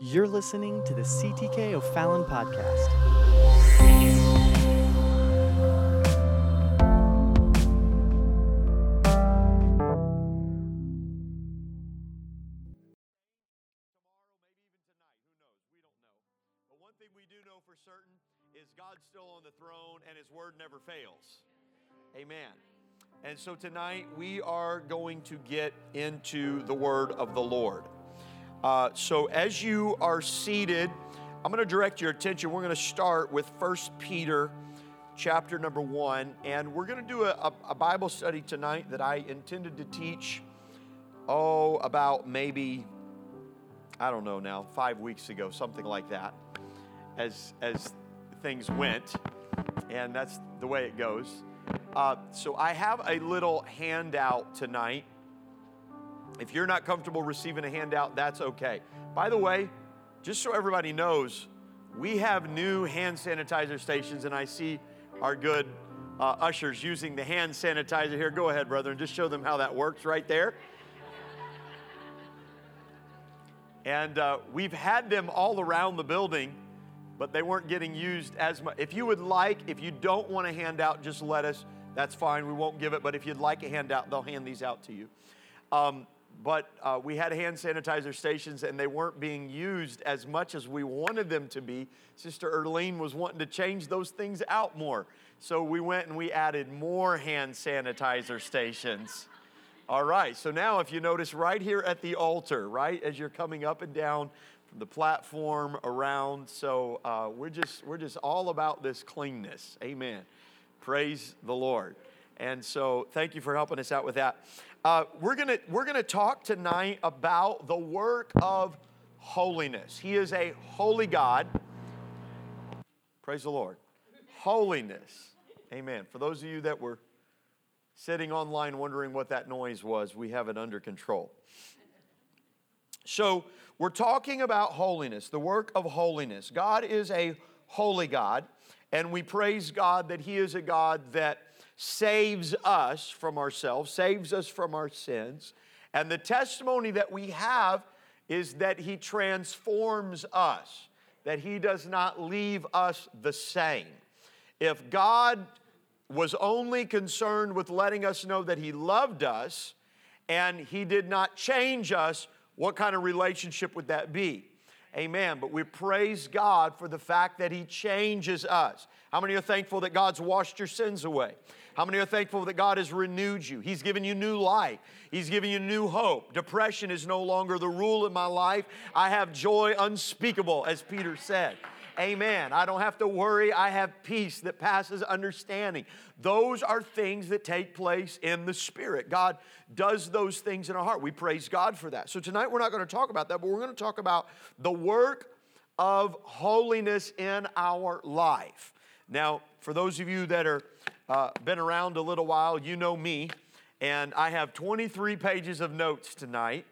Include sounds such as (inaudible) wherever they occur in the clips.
You're listening to the CTK O'Fallon podcast. But one thing we do know for certain is God's still on the throne and His word never fails. Amen. And so tonight we are going to get into the word of the Lord. Uh, so as you are seated, I'm going to direct your attention. We're going to start with 1 Peter chapter number 1. And we're going to do a, a, Bible study tonight that I intended to teach, oh, about maybe I don't know now, five weeks ago, something like that, as, as things went. And that's the way it goes. Uh, so I have a little handout tonight. If you're not comfortable receiving a handout, that's okay. By the way, just so everybody knows, we have new hand sanitizer stations, and I see our good uh, ushers using the hand sanitizer here. Go ahead, brother, and just show them how that works right there. And uh, we've had them all around the building, but they weren't getting used as much. If you would like, if you don't want a handout, just let us. That's fine. We won't give it. But if you'd like a handout, they'll hand these out to you. Um, but uh, we had hand sanitizer stations, and they weren't being used as much as we wanted them to be. Sister Erlene was wanting to change those things out more. So we went and we added more hand sanitizer stations. All right, so now if you notice right here at the altar, right, as you're coming up and down from the platform around, so uh, we're just we're just all about this cleanness. Amen. Praise the Lord. And so thank you for helping us out with that. Uh, we're gonna we're gonna talk tonight about the work of holiness. He is a holy God. Praise the Lord. Holiness. Amen. For those of you that were sitting online wondering what that noise was, we have it under control. So, we're talking about holiness, the work of holiness. God is a holy God, and we praise God that He is a God that saves us from ourselves, saves us from our sins. And the testimony that we have is that He transforms us, that He does not leave us the same. If God was only concerned with letting us know that He loved us and He did not change us, what kind of relationship would that be? Amen. But we praise God for the fact that He changes us. How many are thankful that God's washed your sins away? How many are thankful that God has renewed you? He's given you new life. He's given you new hope. Depression is no longer the rule in my life. I have joy unspeakable, as Peter said. Amen. I don't have to worry. I have peace that passes understanding. Those are things that take place in the Spirit. God does those things in our heart. We praise God for that. So tonight we're not going to talk about that, but we're going to talk about the work of holiness in our life. Now, for those of you that are uh, been around a little while, you know me, and I have 23 pages of notes tonight.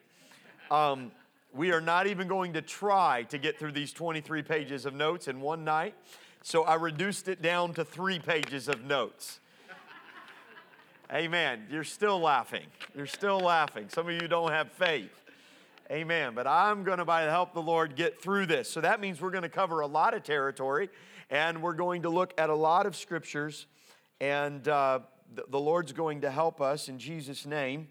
Um, we are not even going to try to get through these 23 pages of notes in one night. So I reduced it down to three pages of notes. Amen. You're still laughing. You're still laughing. Some of you don't have faith. Amen. But I'm going to, by the help of the Lord, get through this. So that means we're going to cover a lot of territory and we're going to look at a lot of scriptures. And uh, the, the Lord's going to help us in Jesus' name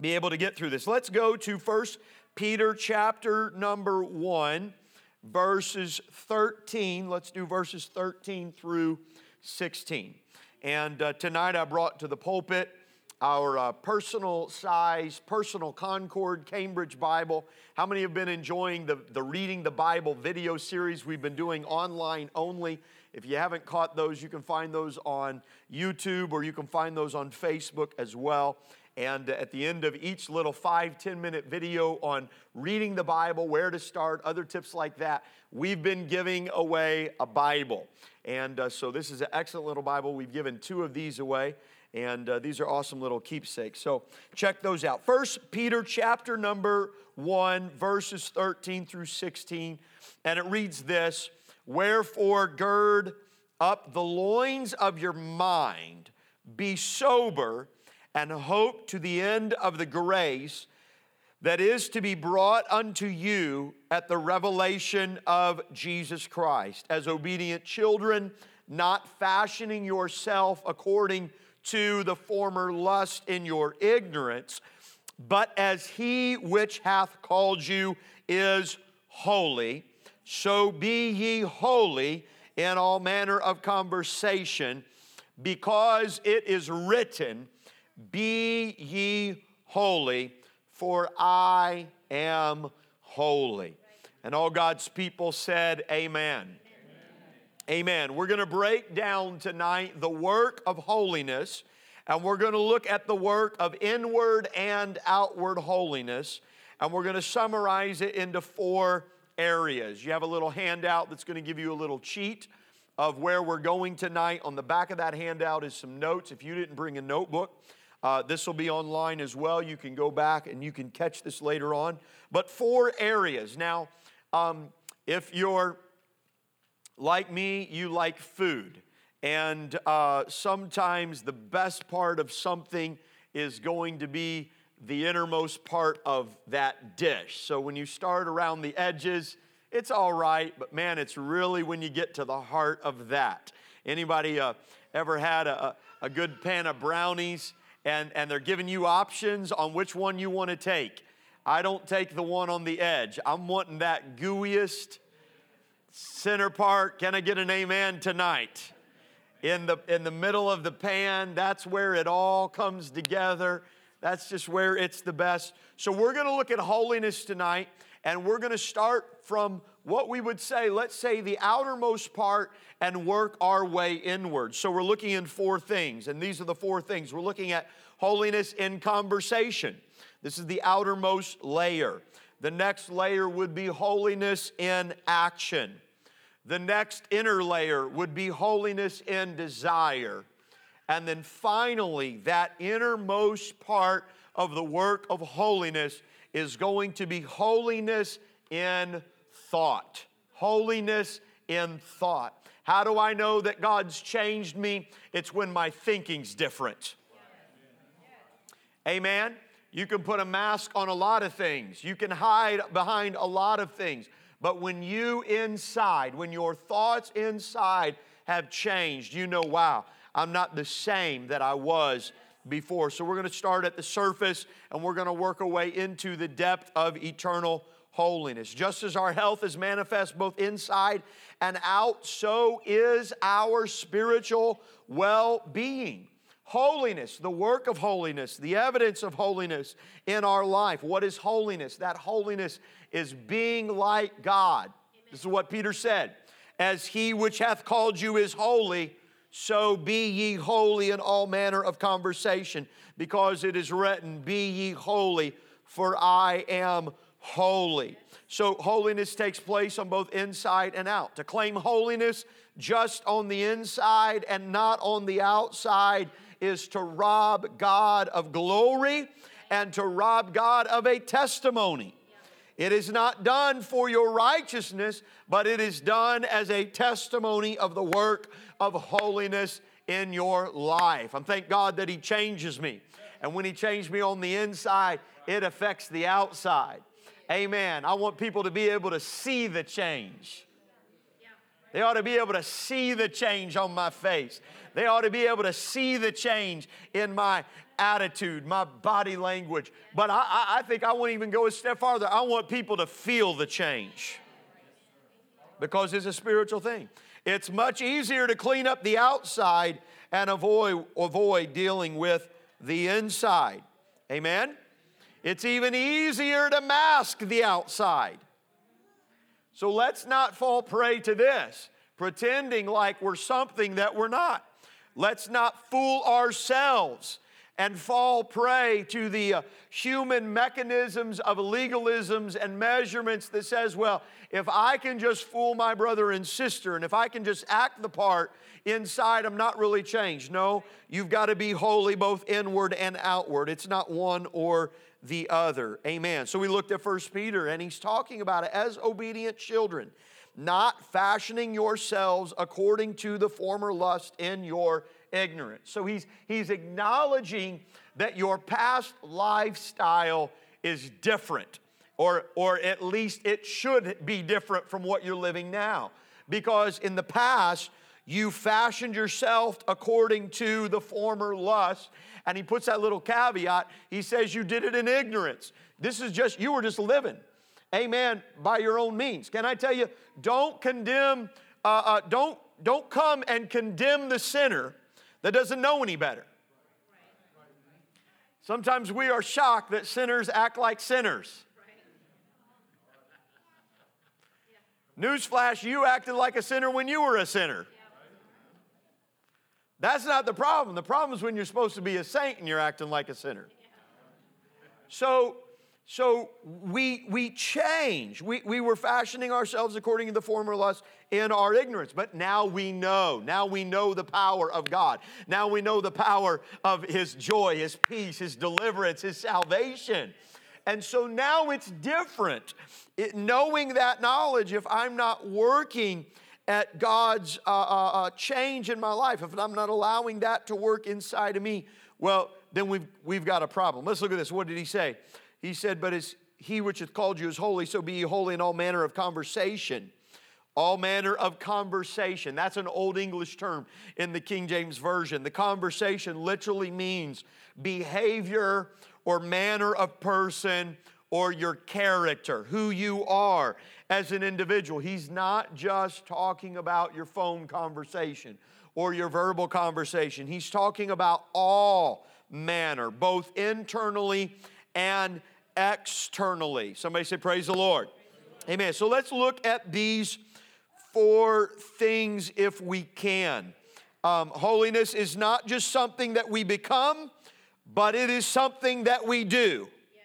be able to get through this. Let's go to First Peter chapter number 1, verses 13. Let's do verses 13 through 16. And uh, tonight I brought to the pulpit our uh, personal size, personal Concord Cambridge Bible. How many have been enjoying the, the Reading the Bible video series we've been doing online only? If you haven't caught those, you can find those on YouTube or you can find those on Facebook as well. And at the end of each little five, 10 minute video on reading the Bible, where to start, other tips like that, we've been giving away a Bible. And uh, so this is an excellent little Bible. We've given two of these away. And uh, these are awesome little keepsakes. So check those out. First Peter chapter number 1, verses 13 through 16. And it reads this Wherefore, gird up the loins of your mind, be sober, and hope to the end of the grace that is to be brought unto you at the revelation of Jesus Christ. As obedient children, not fashioning yourself according to the former lust in your ignorance, but as he which hath called you is holy, so be ye holy in all manner of conversation, because it is written, Be ye holy for I am holy. And all God's people said, Amen. Amen. Amen. We're going to break down tonight the work of holiness, and we're going to look at the work of inward and outward holiness, and we're going to summarize it into four areas. You have a little handout that's going to give you a little cheat of where we're going tonight. On the back of that handout is some notes. If you didn't bring a notebook, uh, this will be online as well. You can go back and you can catch this later on. But four areas. Now, um, if you're like me, you like food. And uh, sometimes the best part of something is going to be the innermost part of that dish. So when you start around the edges, it's all right, but man, it's really when you get to the heart of that. Anybody uh, ever had a, a good pan of brownies and, and they're giving you options on which one you want to take. I don't take the one on the edge. I'm wanting that gooeyest center part. Can I get an amen tonight? In the, in the middle of the pan, that's where it all comes together. That's just where it's the best. So, we're going to look at holiness tonight, and we're going to start from what we would say, let's say, the outermost part and work our way inward. So we're looking in four things, and these are the four things. We're looking at holiness in conversation. This is the outermost layer. The next layer would be holiness in action. The next inner layer would be holiness in desire. And then finally, that innermost part of the work of holiness is going to be holiness in thought. Holiness in thought. How do I know that God's changed me? It's when my thinking's different. Amen. You can put a mask on a lot of things. You can hide behind a lot of things. But when you inside, when your thoughts inside have changed, you know, wow, I'm not the same that I was before. So we're going to start at the surface and we're going to work our way into the depth of eternal holiness. Just as our health is manifest both inside and out, so is our spiritual well being. Holiness, the work of holiness, the evidence of holiness in our life. What is holiness? That holiness is being like God. This is what Peter said. As he which hath called you is holy, so be ye holy in all manner of conversation, because it is written, Be ye holy, for I am holy. So, holiness takes place on both inside and out. To claim holiness just on the inside and not on the outside is to rob God of glory and to rob God of a testimony. It is not done for your righteousness, but it is done as a testimony of the work of holiness in your life. I'm thank God that He changes me. And when He changed me on the inside, it affects the outside. Amen. I want people to be able to see the change. They ought to be able to see the change on my face. They ought to be able to see the change in my attitude, my body language. But I, I think I won't even go a step farther. I want people to feel the change because it's a spiritual thing. It's much easier to clean up the outside and avoid, avoid dealing with the inside. Amen? It's even easier to mask the outside. So let's not fall prey to this, pretending like we're something that we're not. Let's not fool ourselves and fall prey to the uh, human mechanisms of legalisms and measurements that says, well, if I can just fool my brother and sister and if I can just act the part, inside I'm not really changed. No, you've got to be holy both inward and outward. It's not one or the other. Amen. So we looked at First Peter and he's talking about it as obedient children, not fashioning yourselves according to the former lust in your ignorance. So he's, he's acknowledging that your past lifestyle is different, or, or at least it should be different from what you're living now. Because in the past, you fashioned yourself according to the former lust. And he puts that little caveat. He says you did it in ignorance. This is just, you were just living, amen, by your own means. Can I tell you, don't condemn, uh, uh, don't, don't come and condemn the sinner that doesn't know any better. Sometimes we are shocked that sinners act like sinners. Newsflash, you acted like a sinner when you were a sinner. That's not the problem. The problem is when you're supposed to be a saint and you're acting like a sinner. So, so we, we change. We, we were fashioning ourselves according to the former lust in our ignorance, but now we know. Now we know the power of God. Now we know the power of His joy, His peace, His deliverance, His salvation. And so now it's different. It, knowing that knowledge, if I'm not working at God's uh, uh, uh, change in my life, if I'm not allowing that to work inside of me, well, then we've, we've got a problem. Let's look at this. What did he say? He said, But as he which hath called you is holy, so be ye holy in all manner of conversation. All manner of conversation. That's an old English term in the King James Version. The conversation literally means behavior or manner of person or your character, who you are as an individual. He's not just talking about your phone conversation or your verbal conversation. He's talking about all manner, both internally and externally. Somebody say, Praise the Lord. Amen. So let's look at these four things if we can. Um, holiness is not just something that we become, but it is something that we do. Yes.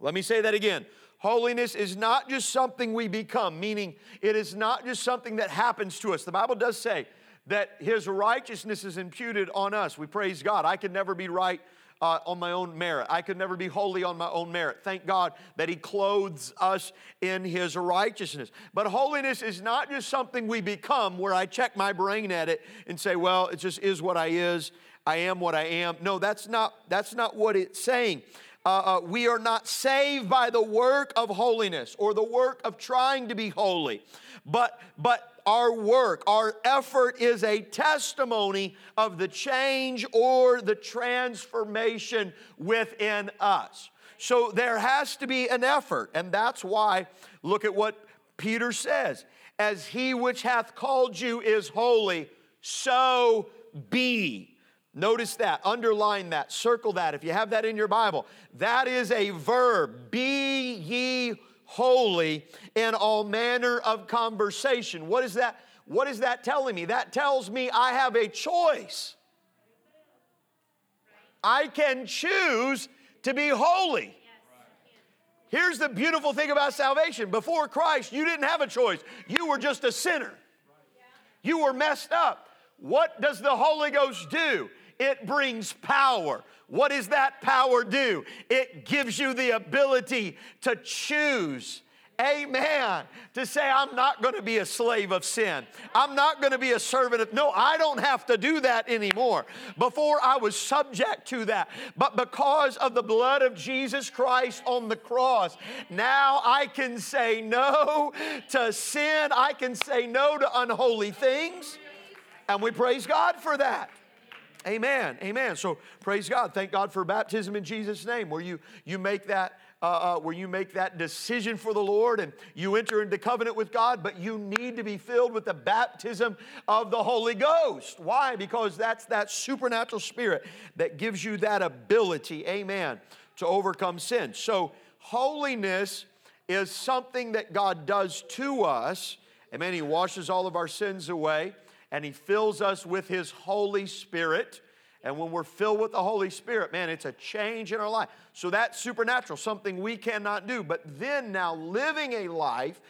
Let me say that again. Holiness is not just something we become, meaning it is not just something that happens to us. The Bible does say that His righteousness is imputed on us. We praise God. I could never be right uh, on my own merit. I could never be holy on my own merit. Thank God that He clothes us in His righteousness. But holiness is not just something we become where I check my brain at it and say, well, it just is what I is. I am what I am. No, that's not, that's not what it's saying uh, uh, we are not saved by the work of holiness or the work of trying to be holy, but, but our work, our effort is a testimony of the change or the transformation within us. So there has to be an effort, and that's why, look at what Peter says As he which hath called you is holy, so be. Notice that, underline that, circle that if you have that in your Bible. That is a verb. Be ye holy in all manner of conversation. What is that? What is that telling me? That tells me I have a choice. I can choose to be holy. Here's the beautiful thing about salvation. Before Christ, you didn't have a choice. You were just a sinner. You were messed up. What does the Holy Ghost do? It brings power. What does that power do? It gives you the ability to choose. Amen. To say, I'm not going to be a slave of sin. I'm not going to be a servant of. No, I don't have to do that anymore. Before I was subject to that. But because of the blood of Jesus Christ on the cross, now I can say no to sin. I can say no to unholy things. And we praise God for that. Amen. Amen. So praise God. Thank God for baptism in Jesus' name, where you you make that uh, uh, where you make that decision for the Lord and you enter into covenant with God, but you need to be filled with the baptism of the Holy Ghost. Why? Because that's that supernatural spirit that gives you that ability, amen, to overcome sin. So, holiness is something that God does to us. Amen. He washes all of our sins away and He fills us with His Holy Spirit. And when we're filled with the Holy Spirit, man, it's a change in our life. So that's supernatural, something we cannot do. But then now living a life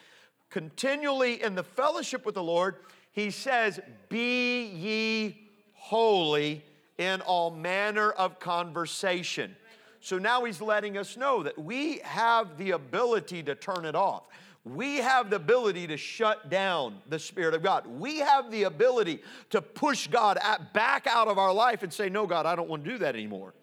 continually in the fellowship with the Lord, he says, Be ye holy in all manner of conversation. So now he's letting us know that we have the ability to turn it off. We have the ability to shut down the Spirit of God. We have the ability to push God back out of our life and say, No, God, I don't want to do that anymore.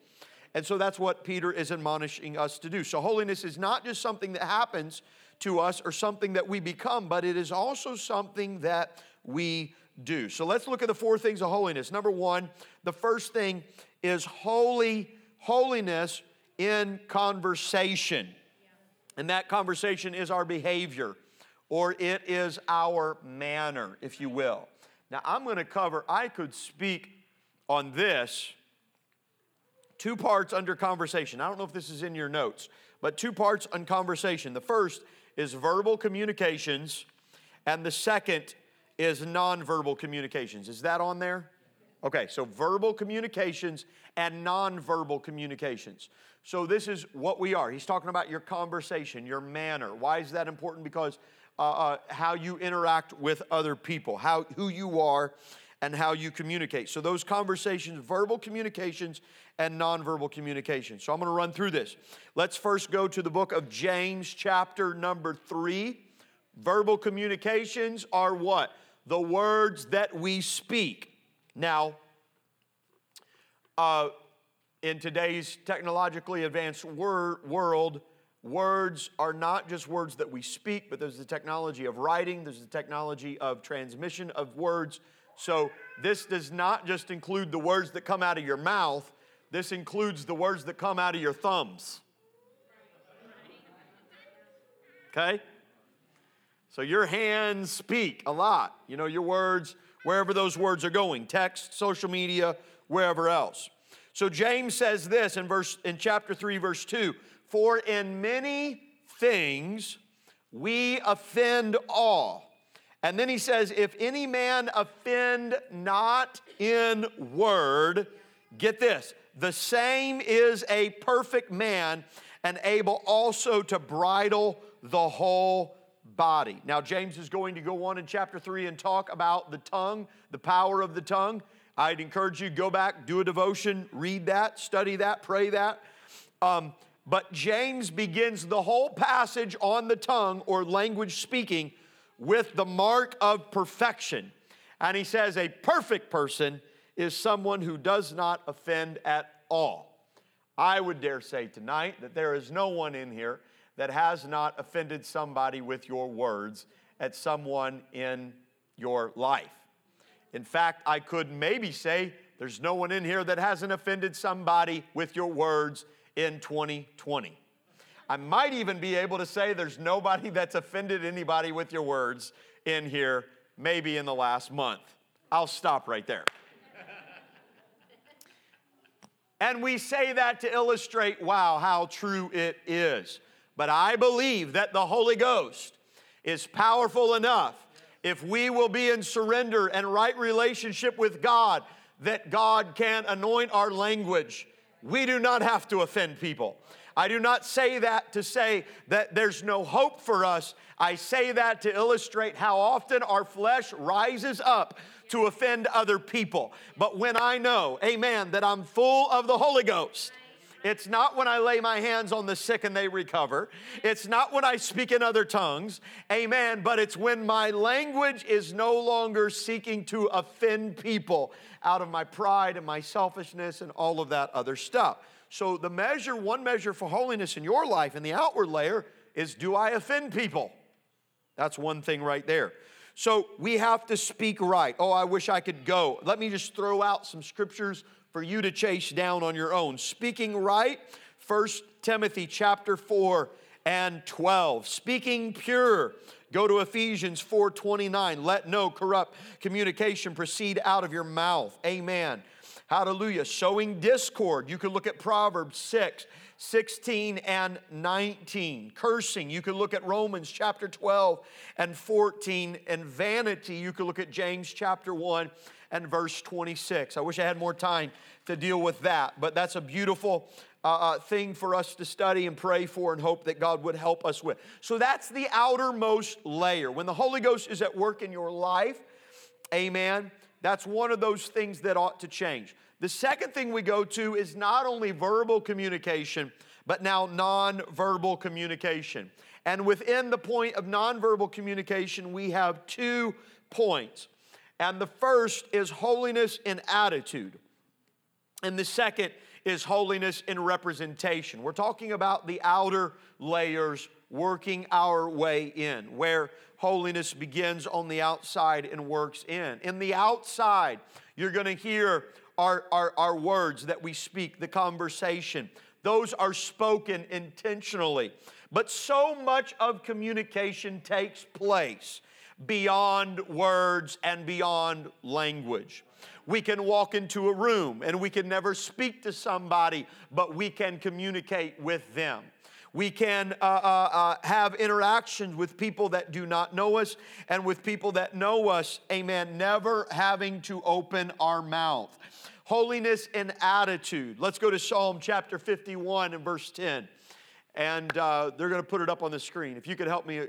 And so that's what Peter is admonishing us to do. So holiness is not just something that happens to us or something that we become, but it is also something that we do. So let's look at the four things of holiness. Number one, the first thing is holy holiness in conversation. And that conversation is our behavior or it is our manner, if you will. Now, I'm going to cover, I could speak on this two parts under conversation. I don't know if this is in your notes, but two parts on conversation. The first is verbal communications, and the second is nonverbal communications. Is that on there? Okay, so verbal communications and nonverbal communications. So, this is what we are. He's talking about your conversation, your manner. Why is that important? Because uh, uh, how you interact with other people, how, who you are, and how you communicate. So, those conversations, verbal communications and nonverbal communications. So, I'm going to run through this. Let's first go to the book of James, chapter number three. Verbal communications are what? The words that we speak. Now, uh, in today's technologically advanced wor- world, words are not just words that we speak, but there's the technology of writing, there's the technology of transmission of words. So, this does not just include the words that come out of your mouth, this includes the words that come out of your thumbs. Okay? So, your hands speak a lot. You know, your words, wherever those words are going text, social media, wherever else. So, James says this in, verse, in chapter 3, verse 2 For in many things we offend all. And then he says, If any man offend not in word, get this, the same is a perfect man and able also to bridle the whole body. Now, James is going to go on in chapter 3 and talk about the tongue, the power of the tongue. I'd encourage you go back, do a devotion, read that, study that, pray that. Um, but James begins the whole passage on the tongue or language speaking with the mark of perfection. And he says, A perfect person is someone who does not offend at all. I would dare say tonight that there is no one in here that has not offended somebody with your words at someone in your life. In fact, I could maybe say there's no one in here that hasn't offended somebody with your words in 2020. I might even be able to say there's nobody that's offended anybody with your words in here, maybe in the last month. I'll stop right there. and we say that to illustrate, wow, how true it is. But I believe that the Holy Ghost is powerful enough if we will be in surrender and right relationship with God that God can anoint our language. We do not have to offend people. I do not say that to say that there's no hope for us. I say that to illustrate how often our flesh rises up to offend other people. But when I know, amen, that I'm full of the Holy Ghost, it's not when I lay my hands on the sick and they recover. It's not when I speak in other tongues. Amen. But it's when my language is no longer seeking to offend people out of my pride and my selfishness and all of that other stuff. So, the measure, one measure for holiness in your life in the outward layer is do I offend people? That's one thing right there. So, we have to speak right. Oh, I wish I could go. Let me just throw out some scriptures for you to chase down on your own. Speaking right, 1 Timothy chapter 4 and 12. Speaking pure, go to Ephesians 4:29. Let no corrupt communication proceed out of your mouth. Amen. Hallelujah. Sowing discord. You could look at Proverbs 6, 16 and 19. Cursing. You could look at Romans chapter 12 and 14. And vanity. You could look at James chapter 1 and verse 26. I wish I had more time to deal with that, but that's a beautiful uh, uh, thing for us to study and pray for and hope that God would help us with. So that's the outermost layer. When the Holy Ghost is at work in your life, amen that's one of those things that ought to change. The second thing we go to is not only verbal communication, but now nonverbal communication. And within the point of nonverbal communication, we have two points. And the first is holiness in attitude, and the second is holiness in representation. We're talking about the outer layers working our way in, where holiness begins on the outside and works in. In the outside, you're going to hear our, our, our words that we speak, the conversation. Those are spoken intentionally. But so much of communication takes place beyond words and beyond language. We can walk into a room and we can never speak to somebody, but we can communicate with them. We can uh, uh, uh, have interactions with people that do not know us and with people that know us, amen, never having to open our mouth. Holiness and attitude. Let's go to Psalm chapter 51 and verse 10. And uh, they're going to put it up on the screen. If you could help me,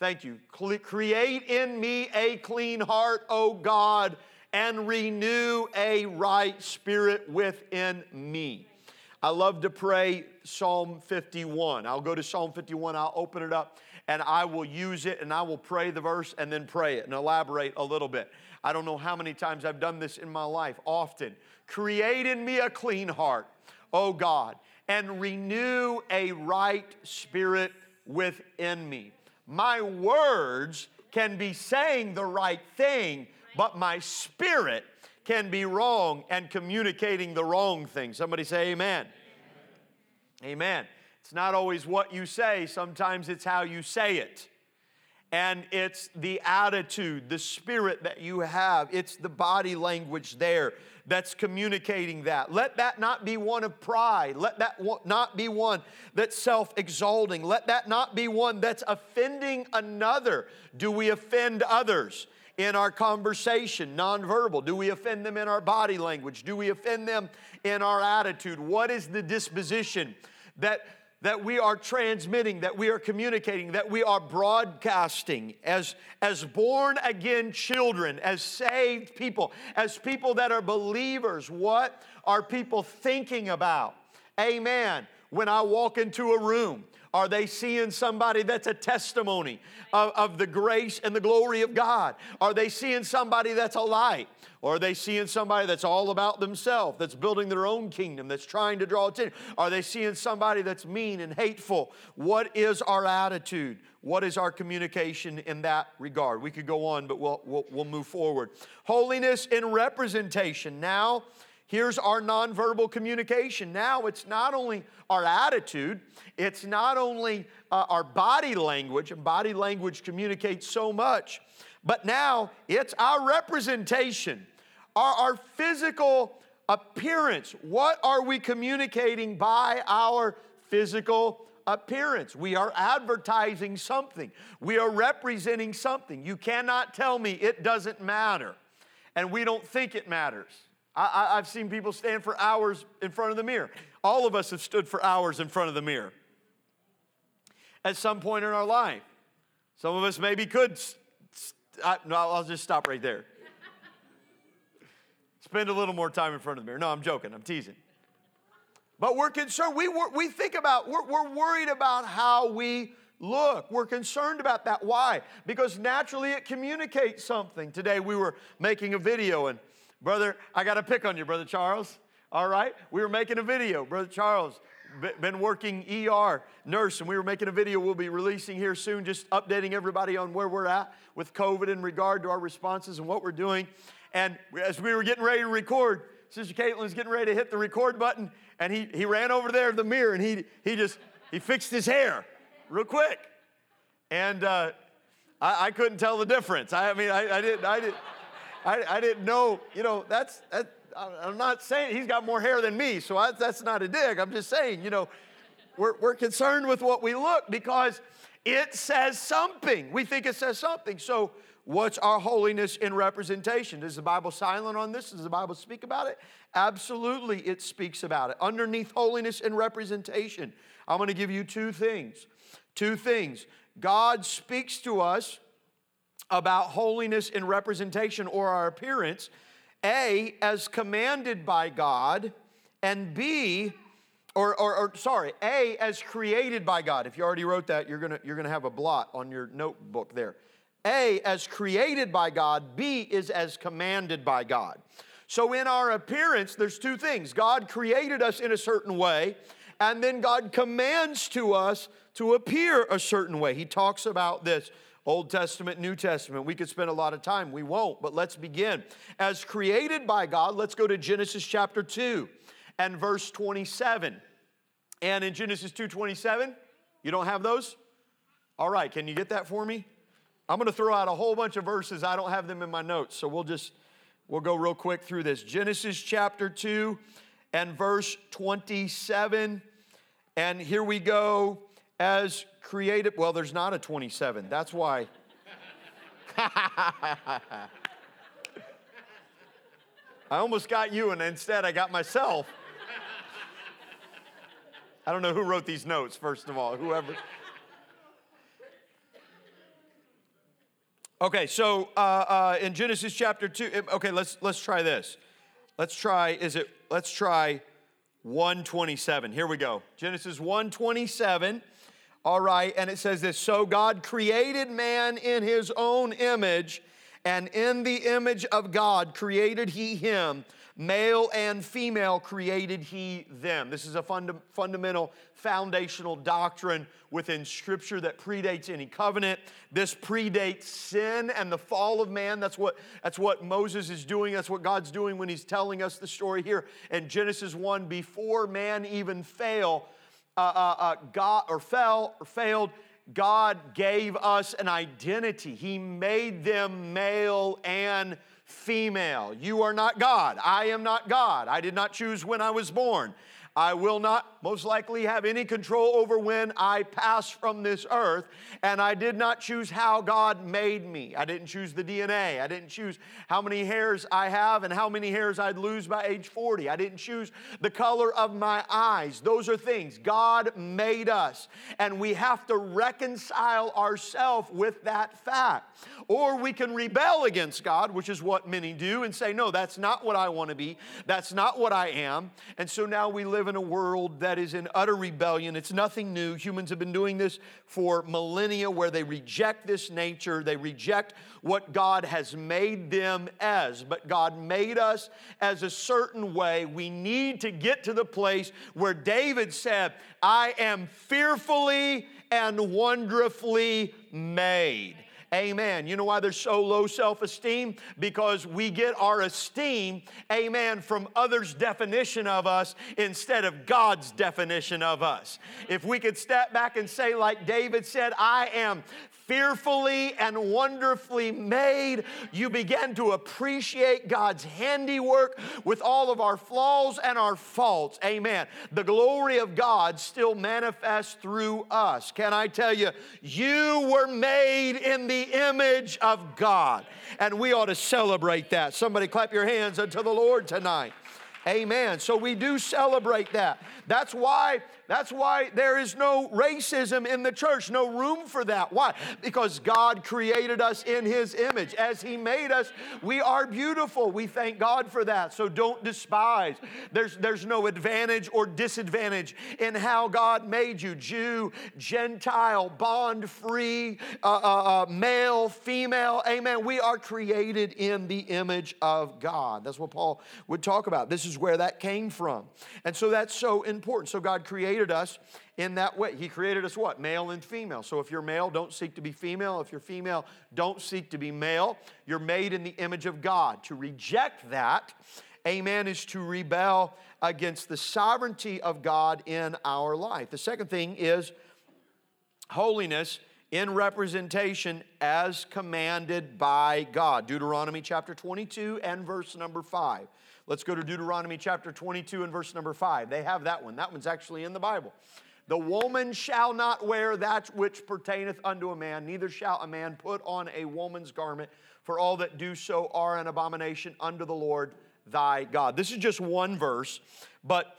thank you. Create in me a clean heart, O God, and renew a right spirit within me. I love to pray Psalm 51. I'll go to Psalm 51, I'll open it up, and I will use it, and I will pray the verse and then pray it and elaborate a little bit. I don't know how many times I've done this in my life, often. Create in me a clean heart, O God, and renew a right spirit within me. My words can be saying the right thing, but my spirit can be wrong and communicating the wrong thing. Somebody say amen. Amen. amen. It's not always what you say, sometimes it's how you say it. And it's the attitude, the spirit that you have, it's the body language there that's communicating that. Let that not be one of pride. Let that not be one that's self exalting. Let that not be one that's offending another. Do we offend others? in our conversation, nonverbal? Do we offend them in our body language? Do we offend them in our attitude? What is the disposition that, that we are transmitting, that we are communicating, that we are broadcasting as, as born again children, as saved people, as people that are believers? What are people thinking about? Amen. When I walk into a room, are they seeing somebody that's a testimony of, of the grace and the glory of God? Are they seeing somebody that's a light? Or are they seeing somebody that's all about themselves, that's building their own kingdom, that's trying to draw attention? Are they seeing somebody that's mean and hateful? What is our attitude? What is our communication in that regard? We could go on, but we'll, we'll, we'll move forward. Holiness in representation. Now, Here's our nonverbal communication. Now it's not only our attitude, it's not only uh, our body language, and body language communicates so much, but now it's our representation, our, our physical appearance. What are we communicating by our physical appearance. We are advertising something. We are representing something. You cannot tell me it doesn't matter. And we don't think it matters. I, have seen people stand for hours in front of the mirror. All of us have stood for hours in front of the mirror at some point in our life. Some of us maybe could. I, no, I'll just stop right there. Spend a little more time in front of the mirror. No, I'm joking. I'm teasing. But we're concerned. We, we think about, we're, we're worried about how we look. We're concerned about that. Why? Because naturally it communicates something. Today we were making a video and Brother, I got to pick on you, Brother Charles. All right? We were making a video. Brother Charles, been working ER nurse, and we were making a video we'll be releasing here soon, just updating everybody on where we're at with COVID in regard to our responses and what we're doing. And as we were getting ready to record, Sister Caitlin's getting ready to hit the record button, and he, he ran over there to the mirror and he, he just he fixed his hair real quick. And uh, I, I, couldn't tell the difference. I, I mean, I, I didn't. I didn't I, I didn't know, you know, that's, that, I'm not saying he's got more hair than me, so I, that's not a dig. I'm just saying, you know, we're, we're concerned with what we look because it says something. We think it says something. So, what's our holiness in representation? Is the Bible silent on this? Does the Bible speak about it? Absolutely, it speaks about it. Underneath holiness and representation, I'm going to give you two things. Two things. God speaks to us about holiness in representation or our appearance, A, as commanded by God, and B, or, or, or, sorry, A, as created by God. If you already wrote that, you're gonna, you're gonna have a blot on your notebook there. A, as created by God, B, is as commanded by God. So, in our appearance, there's two things God created us in a certain way, and then God commands to us to appear a certain way. He talks about this. Old Testament, New Testament. We could spend a lot of time. We won't, but let's begin. As created by God, let's go to Genesis chapter 2 and verse 27. And in Genesis 2:27, you don't have those? All right, can you get that for me? I'm going to throw out a whole bunch of verses. I don't have them in my notes, so we'll just we'll go real quick through this. Genesis chapter 2 and verse 27. And here we go as created. Well, there's not a 27. That's why. (laughs) I almost got you, and instead I got myself. I don't know who wrote these notes, first of all, whoever. Okay, so uh, uh, in Genesis chapter 2, okay, let's, let's try this. Let's try, is it, let's try 127. Here we go. Genesis 127. All right, and it says this So God created man in his own image, and in the image of God created he him. Male and female created he them. This is a funda- fundamental foundational doctrine within Scripture that predates any covenant. This predates sin and the fall of man. That's what, that's what Moses is doing. That's what God's doing when he's telling us the story here in Genesis 1. Before man even fail, uh, uh, uh, God or fell or failed, God gave us an identity. He made them male and female. You are not God. I am not God. I did not choose when I was born. I will not most likely have any control over when I pass from this earth. And I did not choose how God made me. I didn't choose the DNA. I didn't choose how many hairs I have and how many hairs I'd lose by age 40. I didn't choose the color of my eyes. Those are things God made us. And we have to reconcile ourselves with that fact. Or we can rebel against God, which is what many do, and say, no, that's not what I want to be. That's not what I am. And so now we live in a world that is in utter rebellion. It's nothing new. Humans have been doing this for millennia where they reject this nature, they reject what God has made them as. But God made us as a certain way. We need to get to the place where David said, I am fearfully and wonderfully made. Amen. You know why there's so low self esteem? Because we get our esteem, amen, from others' definition of us instead of God's definition of us. If we could step back and say, like David said, I am fearfully and wonderfully made. You begin to appreciate God's handiwork with all of our flaws and our faults. Amen. The glory of God still manifests through us. Can I tell you, you were made in the image of God, and we ought to celebrate that. Somebody clap your hands unto the Lord tonight. Amen. So we do celebrate that. That's why that's why there is no racism in the church, no room for that. Why? Because God created us in His image. As He made us, we are beautiful. We thank God for that. So don't despise. There's, there's no advantage or disadvantage in how God made you Jew, Gentile, bond free, uh, uh, uh, male, female. Amen. We are created in the image of God. That's what Paul would talk about. This is where that came from. And so that's so important. So God created created us in that way. He created us what? Male and female. So if you're male, don't seek to be female. If you're female, don't seek to be male. You're made in the image of God. To reject that, amen, is to rebel against the sovereignty of God in our life. The second thing is holiness in representation as commanded by God. Deuteronomy chapter 22 and verse number 5. Let's go to Deuteronomy chapter 22 and verse number 5. They have that one. That one's actually in the Bible. The woman shall not wear that which pertaineth unto a man, neither shall a man put on a woman's garment, for all that do so are an abomination unto the Lord thy God. This is just one verse, but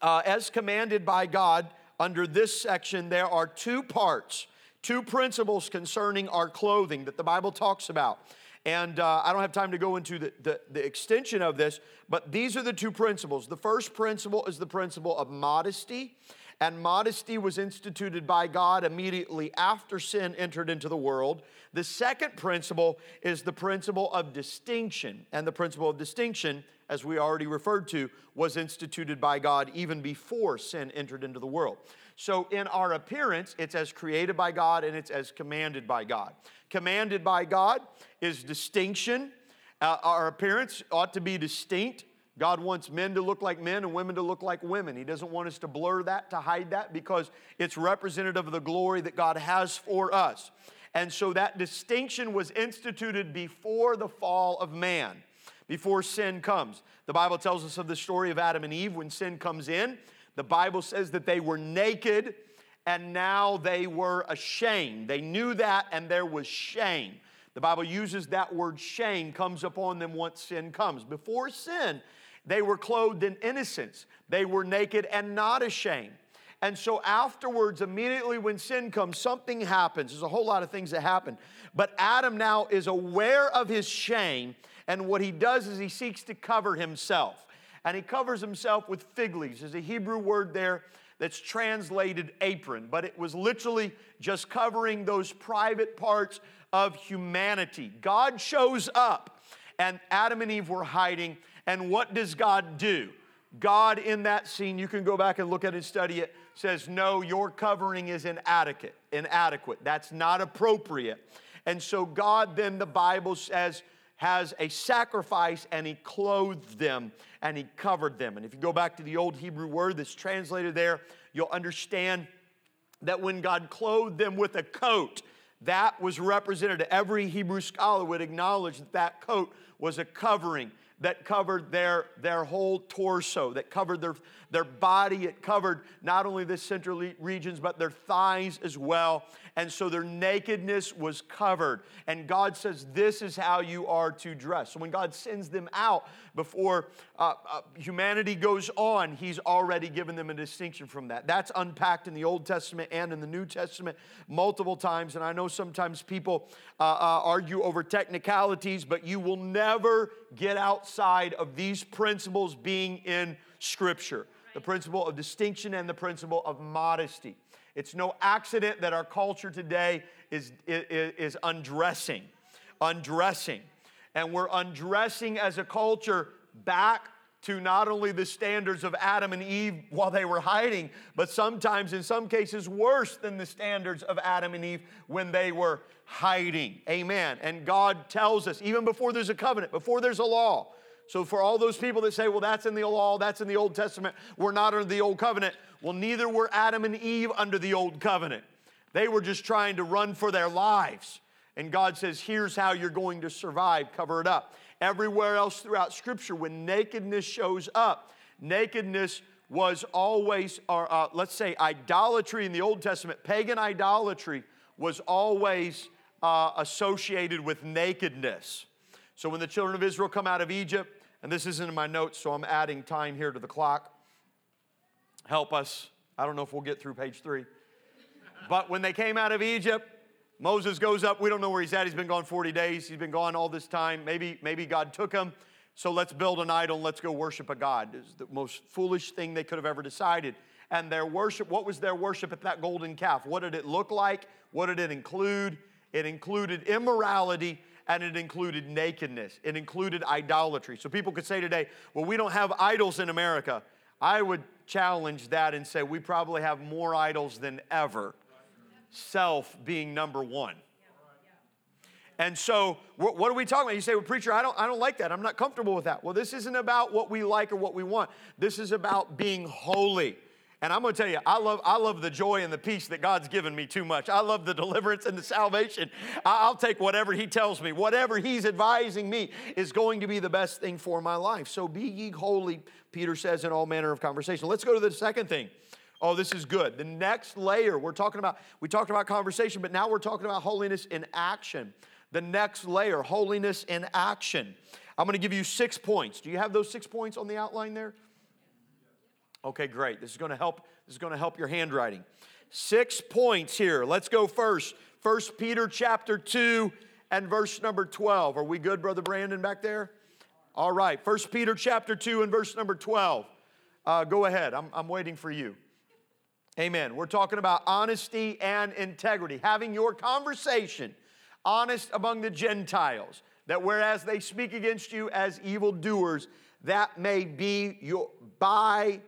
uh, as commanded by God, under this section, there are two parts, two principles concerning our clothing that the Bible talks about. And uh, I don't have time to go into the, the, the, extension of this, but these are the two principles. The first principle is the principle of modesty, And modesty was instituted by God immediately after sin entered into the world. The second principle is the principle of distinction. And the principle of distinction, as we already referred to, was instituted by God even before sin entered into the world. So, in our appearance, it's as created by God and it's as commanded by God. Commanded by God is distinction. Uh, our appearance ought to be distinct. God wants men to look like men and women to look like women. He doesn't want us to blur that, to hide that, because it's representative of the glory that God has for us. And so that distinction was instituted before the fall of man, before sin comes. The Bible tells us of the story of Adam and Eve when sin comes in. The Bible says that they were naked and now they were ashamed. They knew that and there was shame. The Bible uses that word shame comes upon them once sin comes. Before sin, they were clothed in innocence. They were naked and not ashamed. And so afterwards, immediately when sin comes, something happens. There's a whole lot of things that happen. But Adam now is aware of his shame, and what he does is he seeks to cover himself and he covers himself with fig leaves. There's a Hebrew word there that's translated apron, but it was literally just covering those private parts of humanity. God shows up, and Adam and Eve were hiding. And what does God do? God, in that scene, you can go back and look at it and study it, says, No, your covering is inadequate. Inadequate. That's not appropriate. And so, God, then, the Bible says, has a sacrifice and he clothed them and he covered them. And if you go back to the old Hebrew word that's translated there, you'll understand that when God clothed them with a coat, that was represented. Every Hebrew scholar would acknowledge that that coat was a covering that covered their, their whole torso, that covered their, their body. It covered not only the central regions, but their thighs as well. And so their nakedness was covered. And God says, This is how you are to dress. So when God sends them out before uh, uh, humanity goes on, He's already given them a distinction from that. That's unpacked in the Old Testament and in the New Testament multiple times. And I know sometimes people uh, uh argue over technicalities, but you will never get outside of these principles being in Scripture the principle of distinction and the principle of modesty. It's no accident that our culture today is, is, is undressing, undressing. And we're undressing as a culture back to not only the standards of Adam and Eve while they were hiding, but sometimes, in some cases, worse than the standards of Adam and Eve when they were hiding. Amen. And God tells us, even before there's a covenant, before there's a law, so, for all those people that say, well, that's in the law, that's in the Old Testament, we're not under the Old Covenant, well, neither were Adam and Eve under the Old Covenant. They were just trying to run for their lives. And God says, here's how you're going to survive, cover it up. Everywhere else throughout Scripture, when nakedness shows up, nakedness was always, or uh, let's say idolatry in the Old Testament, pagan idolatry was always uh, associated with nakedness. So when the children of Israel come out of Egypt, and this isn't in my notes, so I'm adding time here to the clock. Help us. I don't know if we'll get through page three. But when they came out of Egypt, Moses goes up. We don't know where he's at. He's been gone 40 days. He's been gone all this time. Maybe, maybe God took him. So let's build an idol and let's go worship a God. It's the most foolish thing they could have ever decided. And their worship, what was their worship at that golden calf? What did it look like? What did it include? It included immorality and it included nakedness, it included idolatry. So people could say today, well, we don't have idols in America. I would challenge that and say we probably have more idols than ever, self being number one. And so, what are we talking about? You say, well, preacher, I don't, I don't like that. I'm not comfortable with that. Well, this isn't about what we like or what we want. This is about being holy. And I'm going to tell you, I love, I love the joy and the peace that God's given me too much. I love the deliverance and the salvation. I'll take whatever He tells me. Whatever He's advising me is going to be the best thing for my life. So be ye holy, Peter says in all manner of conversation. Let's go to the second thing. Oh, this is good. The next layer, we're talking about, we talked about conversation, but now we're talking about holiness in action. The next layer, holiness in action. I'm going to give you six points. Do you have those six points on the outline there? Okay, great. This is going to help. This is going to help your handwriting. Six points here. Let's go first. First Peter chapter 2 and verse number 12. Are we good, Brother Brandon, back there? All right. First Peter chapter 2 and verse number 12. Uh, go ahead. I'm, I'm waiting for you. Amen. We're talking about honesty and integrity, having your conversation honest among the Gentiles, that whereas they speak against you as evildoers, that may be your by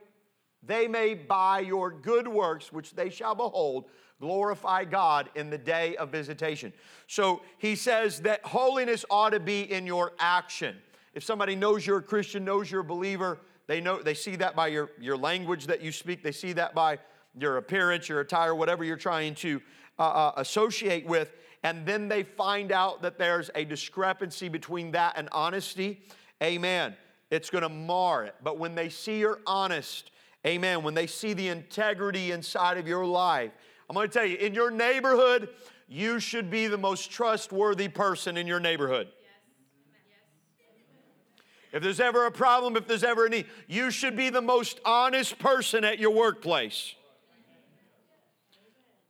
they may by your good works which they shall behold glorify God in the day of visitation. So he says that holiness ought to be in your action. If somebody knows you're a Christian, knows you're a believer, they know they see that by your, your language that you speak, they see that by your appearance, your attire, whatever you're trying to uh, uh, associate with, and then they find out that there's a discrepancy between that and honesty, amen. It's gonna mar it. But when they see you're honest, amen, when they see the integrity inside of your life, I'm gonna tell you, in your neighborhood, you should be the most trustworthy person in your neighborhood. If there's ever a problem, if there's ever any, you should be the most honest person at your workplace.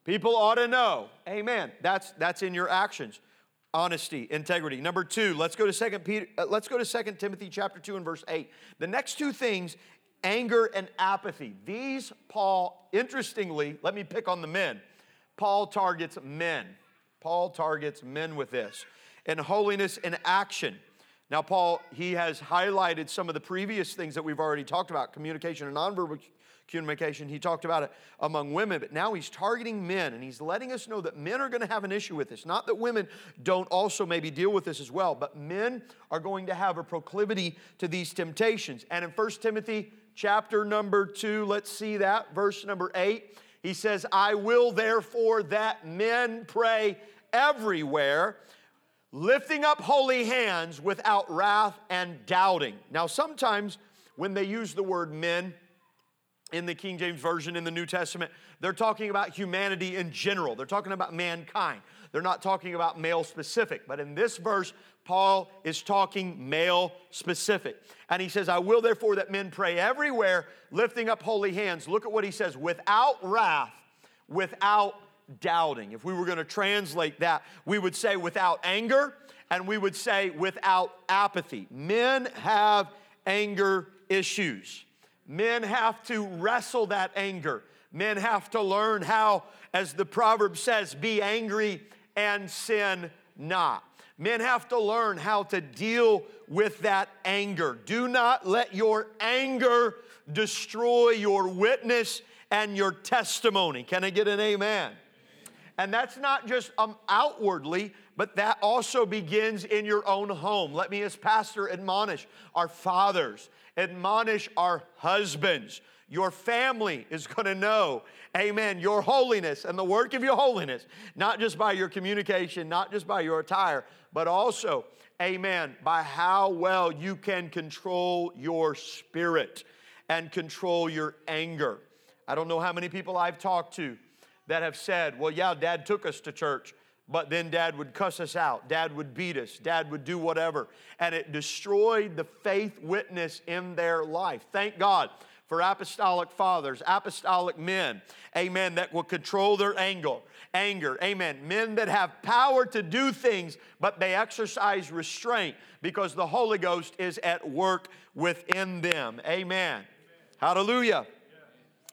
People ought to know. Amen. That's that's in your actions. Honesty, integrity. Number two, let's go to Second Peter. Uh, let's go to Second Timothy chapter two and verse eight. The next two things anger and apathy. These, Paul, interestingly, let me pick on the men. Paul targets men. Paul targets men with this. And holiness in action. Now, Paul, he has highlighted some of the previous things that we've already talked about communication and nonverbal communication. He talked about it among women, but now he's targeting men and he's letting us know that men are going to have an issue with this. Not that women don't also maybe deal with this as well, but men are going to have a proclivity to these temptations. And in 1 Timothy chapter number 2, let's see that, verse number 8, he says, I will therefore that men pray everywhere lifting up holy hands without wrath and doubting. Now, sometimes when they use the word men in the King James Version in the New Testament, they're talking about humanity in general. They're talking about mankind. They're not talking about male specific. But in this verse, Paul is talking male specific. And he says, I will therefore that men pray everywhere, lifting up holy hands. Look at what he says without wrath, without doubting. If we were going to translate that, we would say without anger and we would say without apathy. Men have anger issues. Men have to wrestle that anger. Men have to learn how, as the proverb says, be angry and sin not. Men have to learn how to deal with that anger. Do not let your anger destroy your witness and your testimony. Can I get an amen? And that's not just um, outwardly, but that also begins in your own home. Let me, as pastor, admonish our fathers, admonish our husbands. Your family is (laughs) going to know, amen, your holiness and the work of your holiness, not just by your communication, not just by your attire, but also, amen, by how well you can control your spirit and control your anger. I don't know how many people I've talked to that have said, well, yeah, dad took us to church, but then dad would cuss us out, dad would beat us, dad would do whatever. And it destroyed the faith witness in their life. Thank God for apostolic fathers, apostolic men, amen, that will control their anger, anger, amen. Men that have power to do things, but they exercise restraint because the Holy Ghost is at work within them, amen. amen. Hallelujah.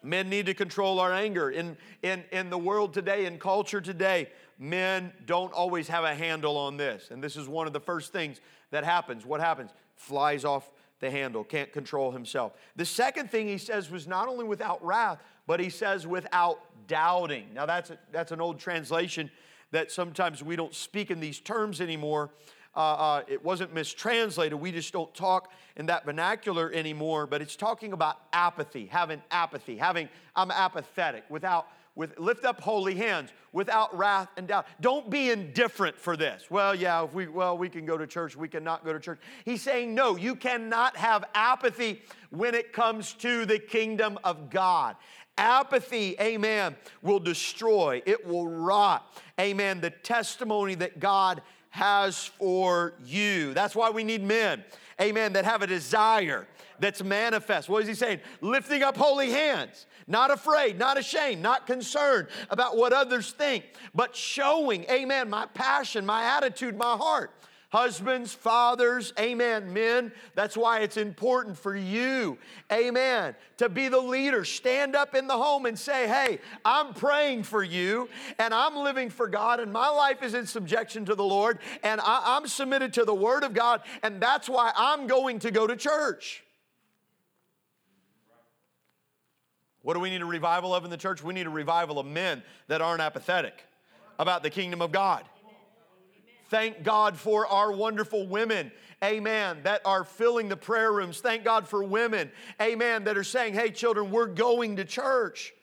Men need to control our anger. In, in, in the world today, in culture today, men don't always have a handle on this. And this is one of the first things that happens. What happens? Flies off the handle, can't control himself. The second thing he says was not only without wrath, but he says without doubting. Now, that's, a, that's an old translation that sometimes we don't speak in these terms anymore uh, uh, it wasn't mistranslated. We just don't talk in that vernacular anymore, but it's talking about apathy, having apathy, having, I'm apathetic, without, with, lift up holy hands, without wrath and doubt. Don't be indifferent for this. Well, yeah, if we, well, we can go to church, we cannot go to church. He's saying, no, you cannot have apathy when it comes to the kingdom of God. Apathy, amen, will destroy, it will rot, amen, the testimony that God has for you. That's why we need men, amen, that have a desire that's manifest. What is he saying? Lifting up holy hands, not afraid, not ashamed, not concerned about what others think, but showing, amen, my passion, my attitude, my heart Husbands, fathers, amen, men, that's why it's important for you, amen, to be the leader. Stand up in the home and say, hey, I'm praying for you and I'm living for God and my life is in subjection to the Lord and I, am submitted to the Word of God and that's why I'm going to go to church. What do we need a revival of in the church? We need a revival of men that aren't apathetic about the kingdom of God. Thank God for our wonderful women, amen, that are filling the prayer rooms. Thank God for women, amen, that are saying, hey, children, we're going to church.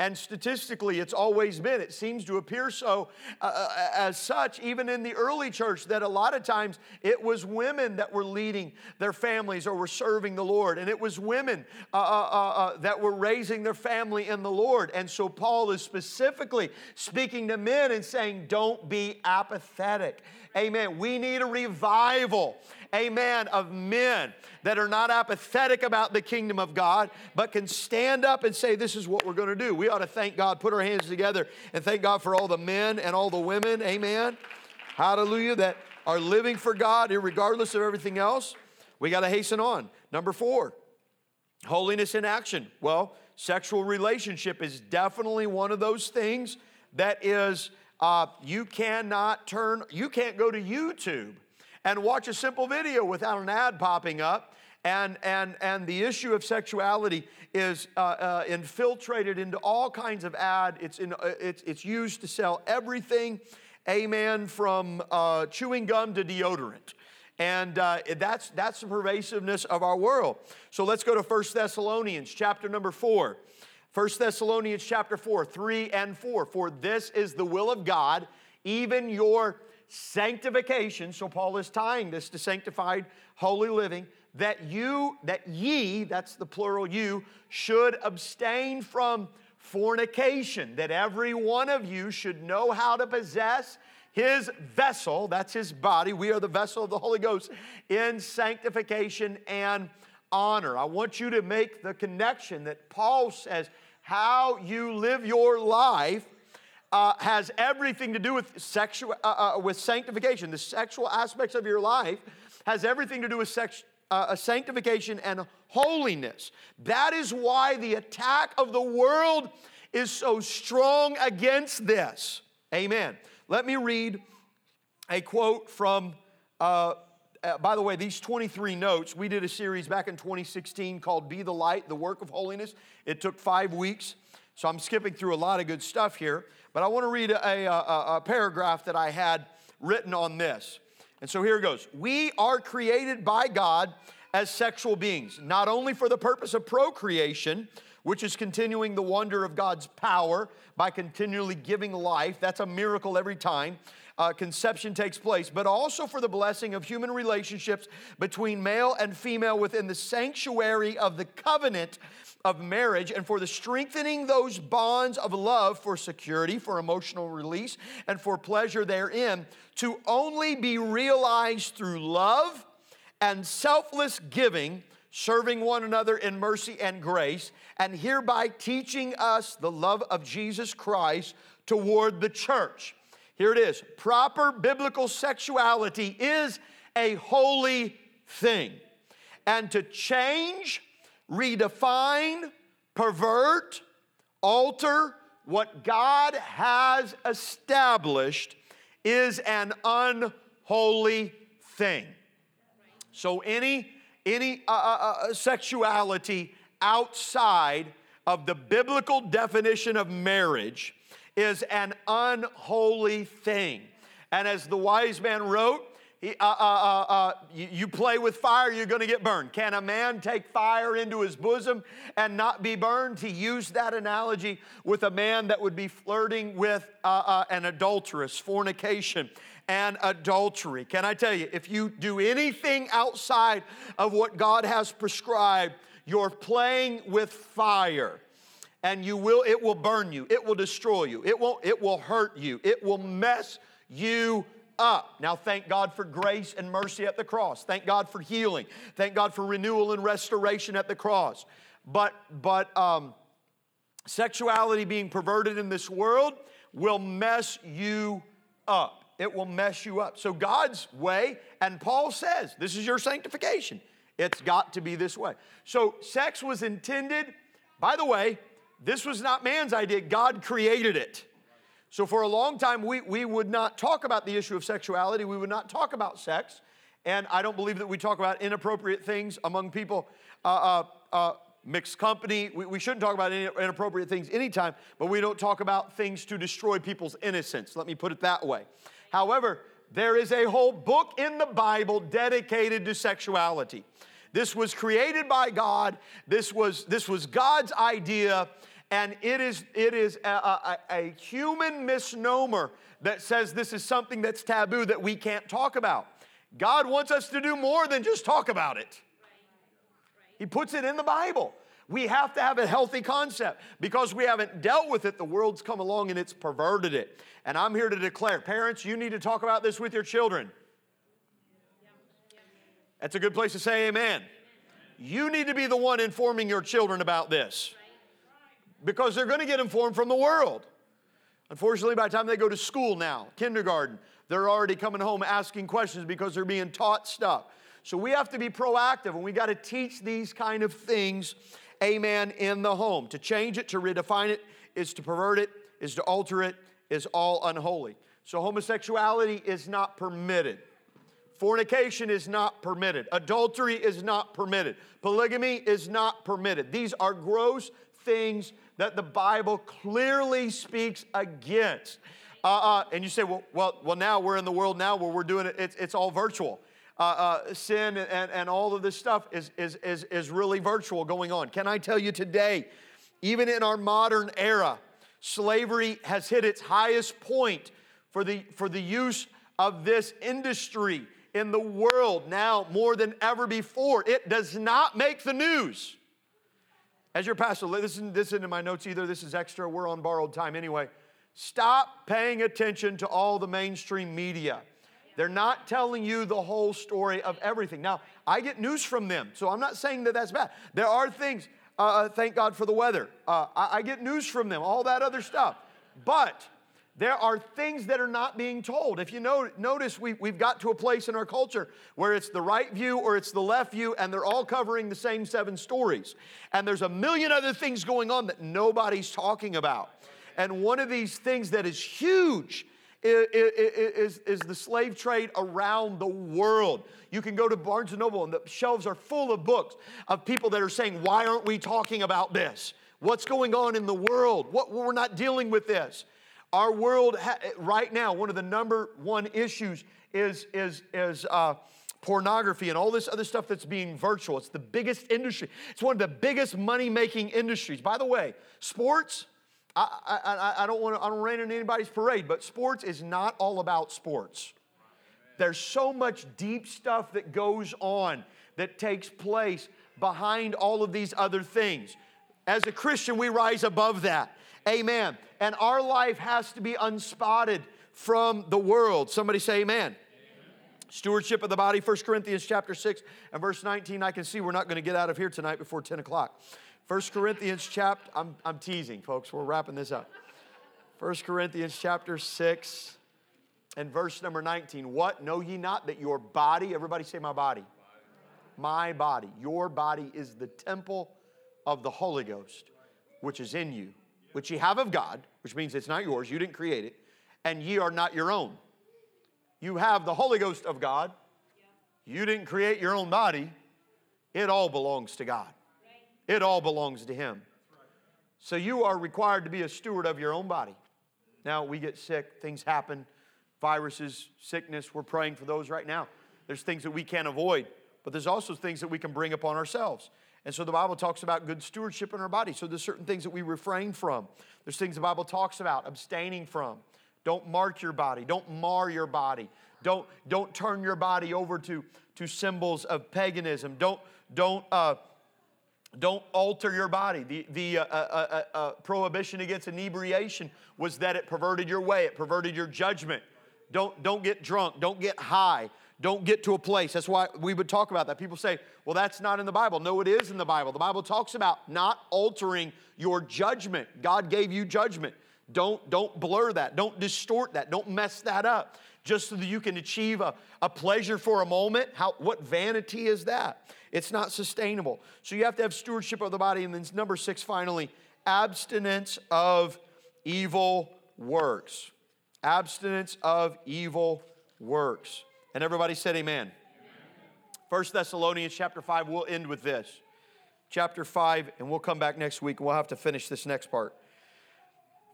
And statistically, it's always been, it seems to appear so uh, uh, as such, even in the early church, that a lot of times it was women that were leading their families or were serving the Lord. And it was women uh, uh, uh, uh that were raising their family in the Lord. And so Paul is specifically speaking to men and saying, don't be apathetic. Amen. We need a revival amen, of men that are not apathetic about the kingdom of God, but can stand up and say, This is what we're going to do. We ought to thank God, put our hands together, and thank God for all the men and all the women, amen. Hallelujah, that are living for God, regardless of everything else. We got to hasten on. Number four, holiness in action. Well, sexual relationship is definitely one of those things that is, uh, you cannot turn, you can't go to YouTube and watch a simple video without an ad popping up. And, and, and the issue of sexuality is uh, uh, infiltrated into all kinds of ad. It's, in, uh, it's, it's used to sell everything, amen, from uh, chewing gum to deodorant. And uh, that's, that's the pervasiveness of our world. So let's go to 1 Thessalonians chapter number 4. 1 Thessalonians chapter 4, 3 and 4. For this is the will of God, even your sanctification, so Paul is tying this to sanctified holy living, that you, that ye, that's the plural you, should abstain from fornication, that every one of you should know how to possess his vessel, that's his body, we are the vessel of the Holy Ghost, in sanctification and honor. I want you to make the connection that Paul says how you live your life uh, has everything to do with sexual, uh, uh, with sanctification. The sexual aspects of your life has everything to do with sex, uh, sanctification and holiness. That is why the attack of the world is so strong against this. Amen. Let me read a quote from. Uh, by the way, these 23 notes, we did a series back in 2016 called Be the Light, the Work of Holiness. It took five weeks. So I'm skipping through a lot of good stuff here. But I want to read a, a, a paragraph that I had written on this. And so here it goes We are created by God as sexual beings, not only for the purpose of procreation, which is continuing the wonder of God's power by continually giving life. That's a miracle every time. Uh, conception takes place, but also for the blessing of human relationships between male and female within the sanctuary of the covenant of marriage and for the strengthening those bonds of love for security, for emotional release, and for pleasure therein to only be realized through love and selfless giving, serving one another in mercy and grace, and hereby teaching us the love of Jesus Christ toward the church. Here it is proper biblical sexuality is a holy thing. And to change redefine, pervert, alter what God has established is an unholy thing. So any any uh, uh, uh, sexuality outside of the biblical definition of marriage is an unholy thing. And as the wise man wrote, he, uh, uh, uh, uh, you, you, play with fire, you're going to get burned. Can a man take fire into his bosom and not be burned? He used that analogy with a man that would be flirting with uh, uh, an adulteress, fornication and adultery. Can I tell you, if you do anything outside of what God has prescribed, you're playing with fire and you will it will burn you it will destroy you it will it will hurt you it will mess you up. Now, thank God for grace and mercy at the cross. Thank God for healing. Thank God for renewal and restoration at the cross. But, but um, sexuality being perverted in this world will mess you up. It will mess you up. So, God's way, and Paul says, this is your sanctification. It's got to be this way. So, sex was intended, by the way, this was not man's idea, God created it. So, for a long time, we, we would not talk about the issue of sexuality, we would not talk about sex. And I don't believe that we talk about inappropriate things among people. Uh, uh, uh, mixed company. We, we, shouldn't talk about inappropriate things anytime, but we don't talk about things to destroy people's innocence. Let me put it that way. However, there is a whole book in the Bible dedicated to sexuality. This was created by God. This was, this was God's idea, and it is, it is a, a, a human misnomer that says this is something that's taboo that we can't talk about. God wants us to do more than just talk about it. He puts it in the Bible. We have to have a healthy concept because we haven't dealt with it. The world's come along and it's perverted it. And I'm here to declare parents, you need to talk about this with your children. That's a good place to say amen. You need to be the one informing your children about this because they're going to get informed from the world. Unfortunately, by the time they go to school now, kindergarten, they're already coming home asking questions because they're being taught stuff. So we have to be proactive and we got to teach these kind of things, amen, in the home. To change it, to redefine it, is to pervert it, is to alter it, is all unholy. So homosexuality is not permitted. Fornication is not permitted. Adultery is not permitted. Polygamy is not permitted. These are gross things that the Bible clearly speaks against. Uh, uh, and you say, well, well, well, now we're in the world now where we're doing it, it's, it's all virtual uh, uh, sin and, and all of this stuff is, is, is, is really virtual going on. Can I tell you today, even in our modern era, slavery has hit its highest point for the, for the use of this industry in the world now more than ever before. It does not make the news. As your pastor, listen, this isn't in my notes either. This is extra. We're on borrowed time anyway. Stop paying attention to all the mainstream media. They're not telling you the whole story of everything. Now, I get news from them, so I'm not saying that that's bad. There are things, uh, uh, thank God for the weather. Uh, I, I get news from them, all that other stuff. But there are things that are not being told. If you know, notice, we, we've got to a place in our culture where it's the right view or it's the left view, and they're all covering the same seven stories. And there's a million other things going on that nobody's talking about. And one of these things that is huge is, is, the slave trade around the world. You can go to Barnes & Noble and the shelves are full of books of people that are saying, why aren't we talking about this? What's going on in the world? What, we're not dealing with this. Our world, right now, one of the number one issues is, is, is uh, pornography and all this other stuff that's being virtual. It's the biggest industry. It's one of the biggest money-making industries. By the way, sports, I, I, I don't want to, I don't rain on anybody's parade, but sports is not all about sports. There's so much deep stuff that goes on that takes place behind all of these other things. As a Christian, we rise above that. Amen. And our life has to be unspotted from the world. Somebody say amen. amen. Stewardship of the body, 1 Corinthians chapter 6 and verse 19. I can see we're not going to get out of here tonight before 10 o'clock. 1 Corinthians chapter, I'm, I'm teasing, folks. We're wrapping this up. 1 Corinthians chapter 6 and verse number 19. What? Know ye not that your body, everybody say my body. My body. Your body is the temple of the Holy Ghost, which is in you, which ye have of God, which means it's not yours, you didn't create it, and ye are not your own. You have the Holy Ghost of God. You didn't create your own body. It all belongs to God. It all belongs to Him. So you are required to be a steward of your own body. Now, we get sick, things happen, viruses, sickness. We're praying for those right now. There's things that we can't avoid, but there's also things that we can bring upon ourselves. And so the Bible talks about good stewardship in our body. So there's certain things that we refrain from. There's things the Bible talks about abstaining from. Don't mark your body. Don't mar your body. Don't, don't turn your body over to, to symbols of paganism. Don't, don't uh, don't alter your body. The, the uh, uh, uh, uh, prohibition against inebriation was that it perverted your way, it perverted your judgment. Don't, don't get drunk, don't get high, don't get to a place. That's why we would talk about that. People say, well, that's not in the Bible. No, it is in the Bible. The Bible talks about not altering your judgment. God gave you judgment. Don't, don't blur that. Don't distort that. Don't mess that up just so that you can achieve a, a pleasure for a moment. How, what vanity is that? It's not sustainable. So you have to have stewardship of the body. And then number six, finally, abstinence of evil works. Abstinence of evil works. And everybody said amen. First Thessalonians chapter 5, we'll end with this. Chapter 5, and we'll come back next week we'll have to finish this next part.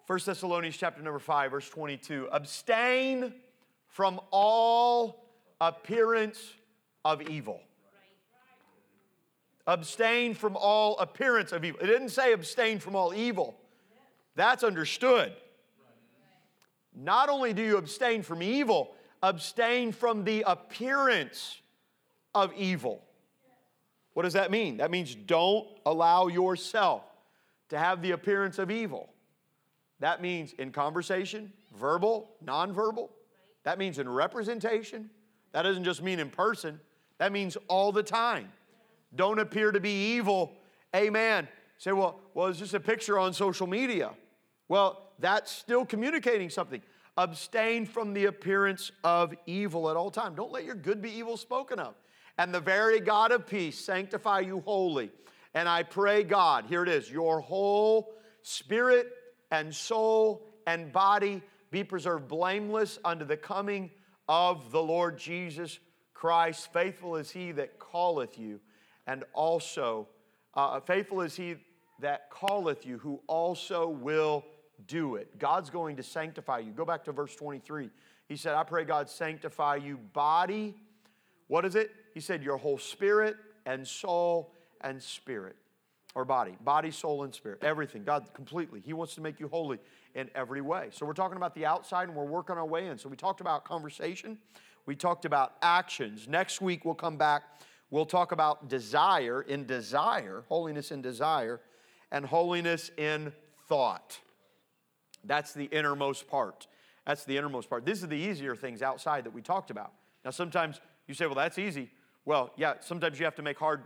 First Thessalonians chapter number 5, verse 22. Abstain from all appearance of evil. Abstain from all appearance of evil. It didn't say abstain from all evil. That's understood. Not only do you abstain from evil, abstain from the appearance of evil. What does that mean? That means don't allow yourself to have the appearance of evil. That means in conversation, verbal, nonverbal. That means in representation. That doesn't just mean in person, that means all the time. Don't appear to be evil. Amen. Say, well, well, it's just a picture on social media. Well, that's still communicating something. Abstain from the appearance of evil at all time. Don't let your good be evil spoken of. And the very God of peace sanctify you wholly. And I pray, God, here it is, your whole spirit and soul and body be preserved blameless unto the coming of the Lord Jesus Christ. Faithful is he that calleth you, and also uh, faithful is he that calleth you, who also will do it. God's going to sanctify you. Go back to verse 23. He said, I pray God sanctify you body. What is it? He said, your whole spirit and soul and spirit or body, body, soul, and spirit, everything. God completely. He wants to make you holy in every way. So we're talking about the outside and we're working our way in. So we talked about conversation, we talked about actions. Next week we'll come back. We'll talk about desire in desire, holiness in desire, and holiness in thought. That's the innermost part. That's the innermost part. These are the easier things outside that we talked about. Now, sometimes you say, well, that's easy. Well, yeah, sometimes you have to make hard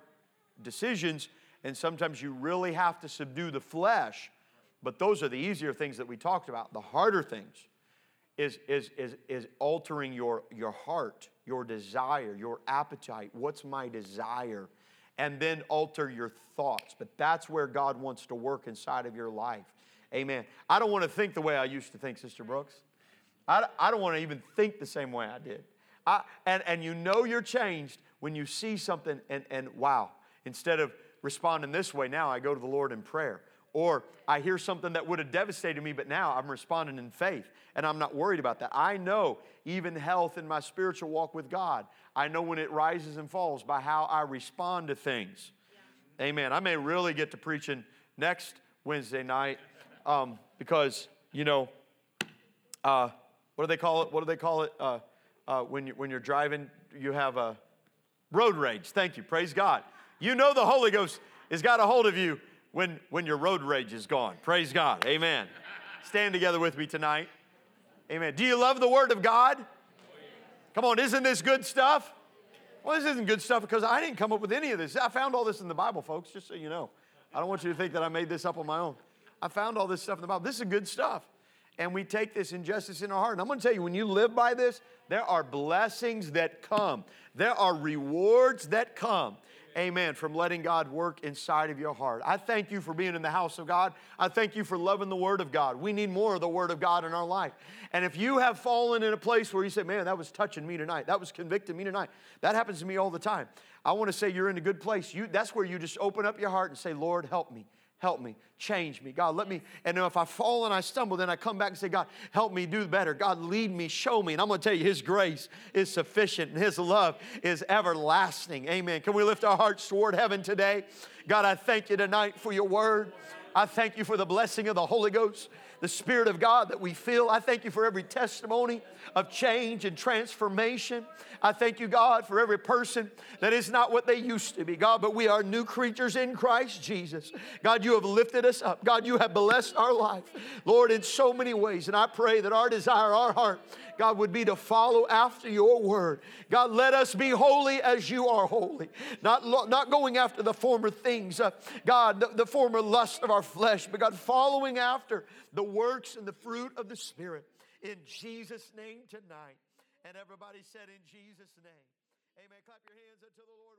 decisions, and sometimes you really have to subdue the flesh. But those are the easier things that we talked about. The harder things is, is, is, is altering your, your heart, your desire, your appetite. What's my desire? And then alter your thoughts. But that's where God wants to work inside of your life. Amen. I don't want to think the way I used to think, Sister Brooks. I, I don't want to even think the same way I did. I, and, and you know you're changed when you see something and, and wow, instead of responding this way, now I go to the Lord in prayer. Or I hear something that would have devastated me, but now I'm responding in faith and I'm not worried about that. I know even health in my spiritual walk with God, I know when it rises and falls by how I respond to things. Yeah. Amen. I may really get to preaching next Wednesday night um, because, you know, uh, what do they call it? What do they call it? Uh, uh, when, you, when you're driving, you have a road rage. Thank you. Praise God. You know the Holy Ghost has got a hold of you when, when your road rage is gone. Praise God. Amen. Stand together with me tonight. Amen. Do you love the Word of God? Come on, isn't this good stuff? Well, this isn't good stuff because I didn't come up with any of this. I found all this in the Bible, folks, just so you know. I don't want you to think that I made this up on my own. I found all this stuff in the Bible. This is good stuff. And we take this injustice in our heart. And I'm going to tell you, when you live by this, there are blessings that come, there are rewards that come. Amen. From letting God work inside of your heart. I thank you for being in the house of God. I thank you for loving the Word of God. We need more of the Word of God in our life. And if you have fallen in a place where you say, man, that was touching me tonight, that was convicting me tonight, that happens to me all the time. I want to say you're in a good place. You, that's where you just open up your heart and say, Lord, help me help me, change me. God, let me, and if I fall and I stumble, then I come back and say, God, help me do better. God, lead me, show me. And I'm going to tell you, His grace is sufficient and His love is everlasting. Amen. Can we lift our hearts toward heaven today? God, I thank you tonight for your word. I thank you for the blessing of the Holy Ghost the Spirit of God that we feel. I thank you for every testimony of change and transformation. I thank you, God, for every person that is not what they used to be, God, but we are new creatures in Christ Jesus. God, you have lifted us up. God, you have blessed our life, Lord, in so many ways. And I pray that our desire, our heart, God, would be to follow after your word. God, let us be holy as you are holy. Not, not going after the former things, uh, God, the, the former lust of our flesh, but God, following after the works and the fruit of the Spirit in Jesus' name tonight. And everybody said, In Jesus' name. Amen. Clap your hands unto the Lord.